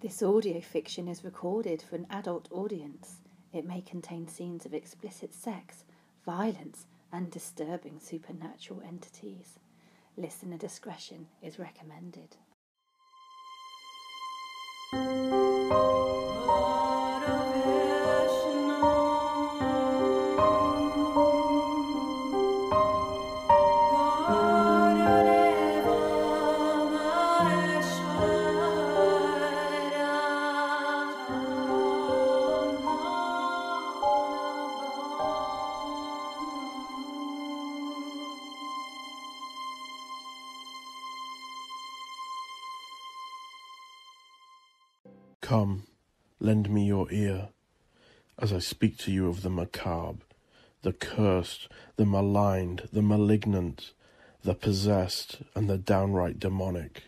This audio fiction is recorded for an adult audience. It may contain scenes of explicit sex, violence, and disturbing supernatural entities. Listener discretion is recommended. Oh. Come, lend me your ear, as I speak to you of the macabre, the cursed, the maligned, the malignant, the possessed, and the downright demonic.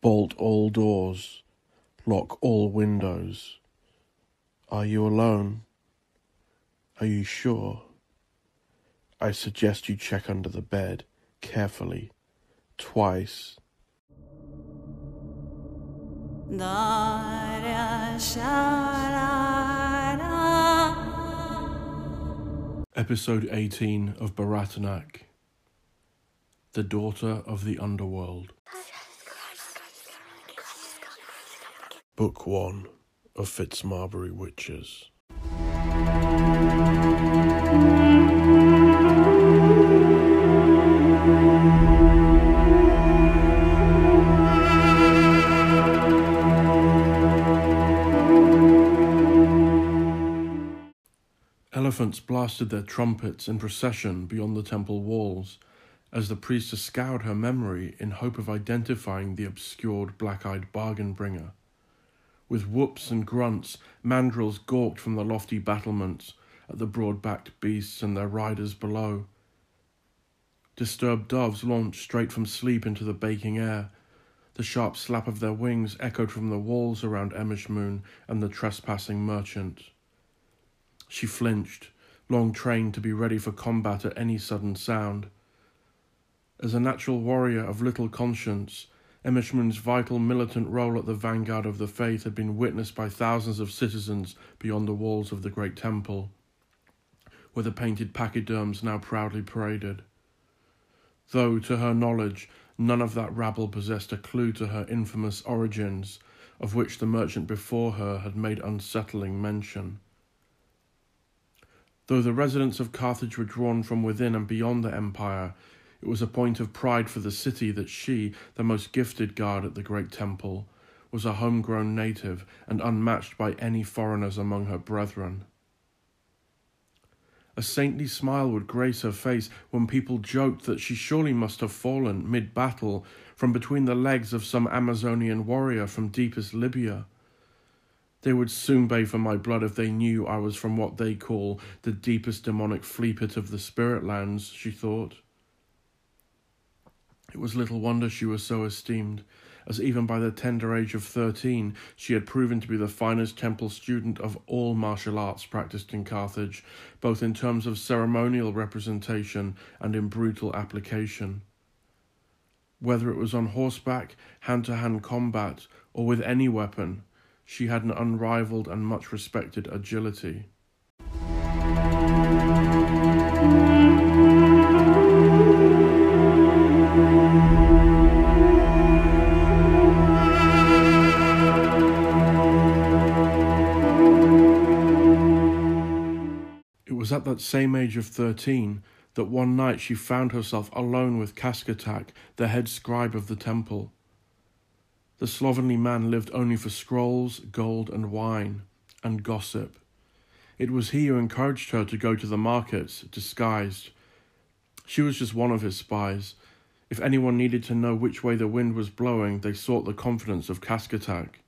Bolt all doors, lock all windows. Are you alone? Are you sure? I suggest you check under the bed carefully, twice. Episode 18 of Baratanak The Daughter of the Underworld. Book 1 of Fitzmarbury Witches. Elephants blasted their trumpets in procession beyond the temple walls as the priestess scoured her memory in hope of identifying the obscured black eyed bargain bringer. With whoops and grunts, mandrills gawked from the lofty battlements at the broad backed beasts and their riders below. Disturbed doves launched straight from sleep into the baking air. The sharp slap of their wings echoed from the walls around Emishmoon and the trespassing merchant. She flinched, long trained to be ready for combat at any sudden sound. As a natural warrior of little conscience, Emishmoon's vital militant role at the vanguard of the faith had been witnessed by thousands of citizens beyond the walls of the great temple, where the painted pachyderms now proudly paraded. Though, to her knowledge, none of that rabble possessed a clue to her infamous origins, of which the merchant before her had made unsettling mention. Though the residents of Carthage were drawn from within and beyond the empire, it was a point of pride for the city that she, the most gifted guard at the great temple, was a homegrown native and unmatched by any foreigners among her brethren. A saintly smile would grace her face when people joked that she surely must have fallen mid battle from between the legs of some Amazonian warrior from deepest Libya. They would soon bay for my blood if they knew I was from what they call the deepest demonic flea pit of the spirit lands, she thought. It was little wonder she was so esteemed, as even by the tender age of thirteen she had proven to be the finest temple student of all martial arts practiced in Carthage, both in terms of ceremonial representation and in brutal application. Whether it was on horseback, hand to hand combat, or with any weapon, she had an unrivaled and much respected agility. It was at that same age of thirteen that one night she found herself alone with Kaskatak, the head scribe of the temple. The slovenly man lived only for scrolls, gold, and wine, and gossip. It was he who encouraged her to go to the markets, disguised. She was just one of his spies. If anyone needed to know which way the wind was blowing, they sought the confidence of Kaskatak.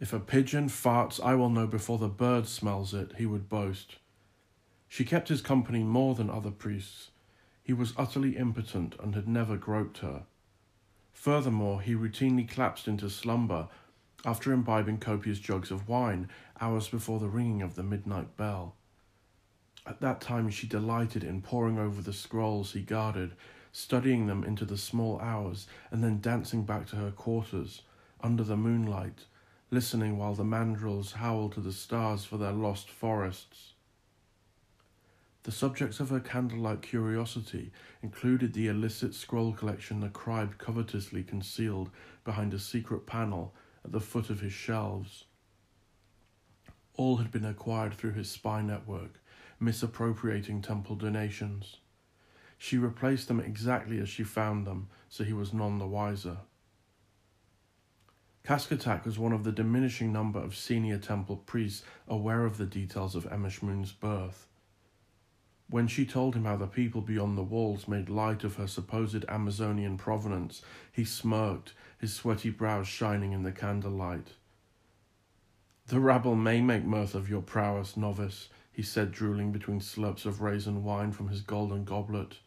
If a pigeon farts, I will know before the bird smells it, he would boast. She kept his company more than other priests. He was utterly impotent and had never groped her. Furthermore, he routinely collapsed into slumber after imbibing copious jugs of wine hours before the ringing of the midnight bell. At that time she delighted in poring over the scrolls he guarded, studying them into the small hours, and then dancing back to her quarters, under the moonlight, listening while the mandrills howled to the stars for their lost forests. The subjects of her candlelight curiosity included the illicit scroll collection the scribe covetously concealed behind a secret panel at the foot of his shelves. All had been acquired through his spy network, misappropriating temple donations. She replaced them exactly as she found them, so he was none the wiser. Kaskatak was one of the diminishing number of senior temple priests aware of the details of Emishmoon's birth. When she told him how the people beyond the walls made light of her supposed Amazonian provenance, he smirked, his sweaty brows shining in the candlelight. The rabble may make mirth of your prowess, novice, he said, drooling between slurps of raisin wine from his golden goblet,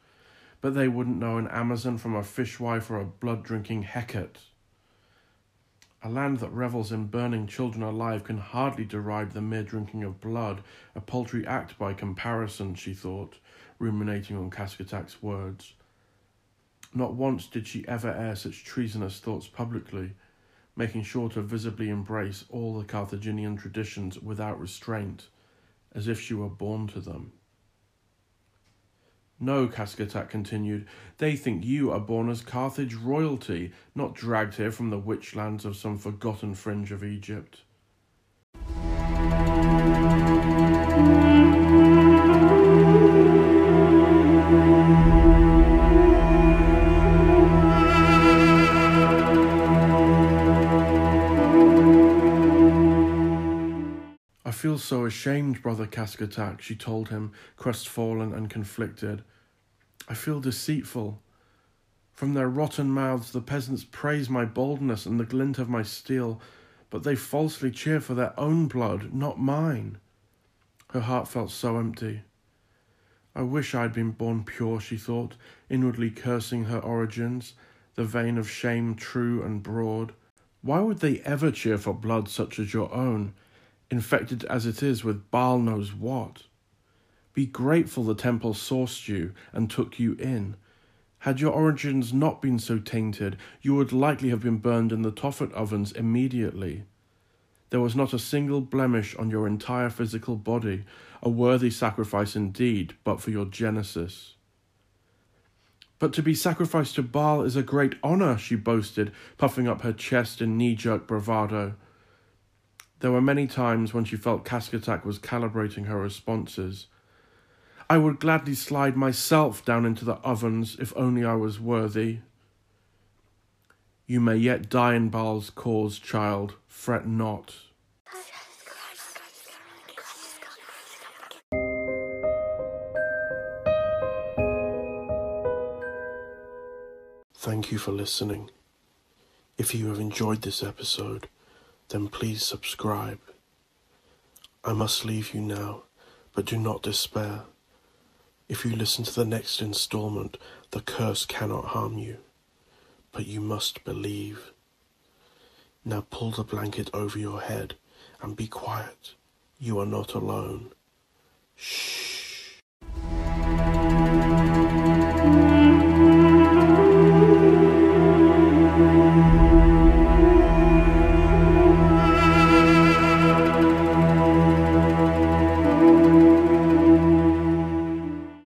but they wouldn't know an Amazon from a fishwife or a blood drinking Hecate. A land that revels in burning children alive can hardly deride the mere drinking of blood, a paltry act by comparison, she thought, ruminating on Cascatak's words. Not once did she ever air such treasonous thoughts publicly, making sure to visibly embrace all the Carthaginian traditions without restraint, as if she were born to them. No, Cascatak continued, they think you are born as Carthage royalty, not dragged here from the witch lands of some forgotten fringe of Egypt. So ashamed, Brother Cascatak, she told him, crestfallen and conflicted. I feel deceitful. From their rotten mouths the peasants praise my boldness and the glint of my steel, but they falsely cheer for their own blood, not mine. Her heart felt so empty. I wish I had been born pure, she thought, inwardly cursing her origins, the vein of shame true and broad. Why would they ever cheer for blood such as your own, infected as it is with Baal knows what? Be grateful the temple sourced you and took you in. Had your origins not been so tainted, you would likely have been burned in the Tophet ovens immediately. There was not a single blemish on your entire physical body, a worthy sacrifice indeed, but for your genesis. But to be sacrificed to Baal is a great honor, she boasted, puffing up her chest in knee jerk bravado. There were many times when she felt Cascatak was calibrating her responses. I would gladly slide myself down into the ovens if only I was worthy. You may yet die in Baal's cause, child. Fret not. Thank you for listening. If you have enjoyed this episode, then please subscribe. I must leave you now, but do not despair. If you listen to the next installment, the curse cannot harm you, but you must believe. Now pull the blanket over your head and be quiet. You are not alone. Shh.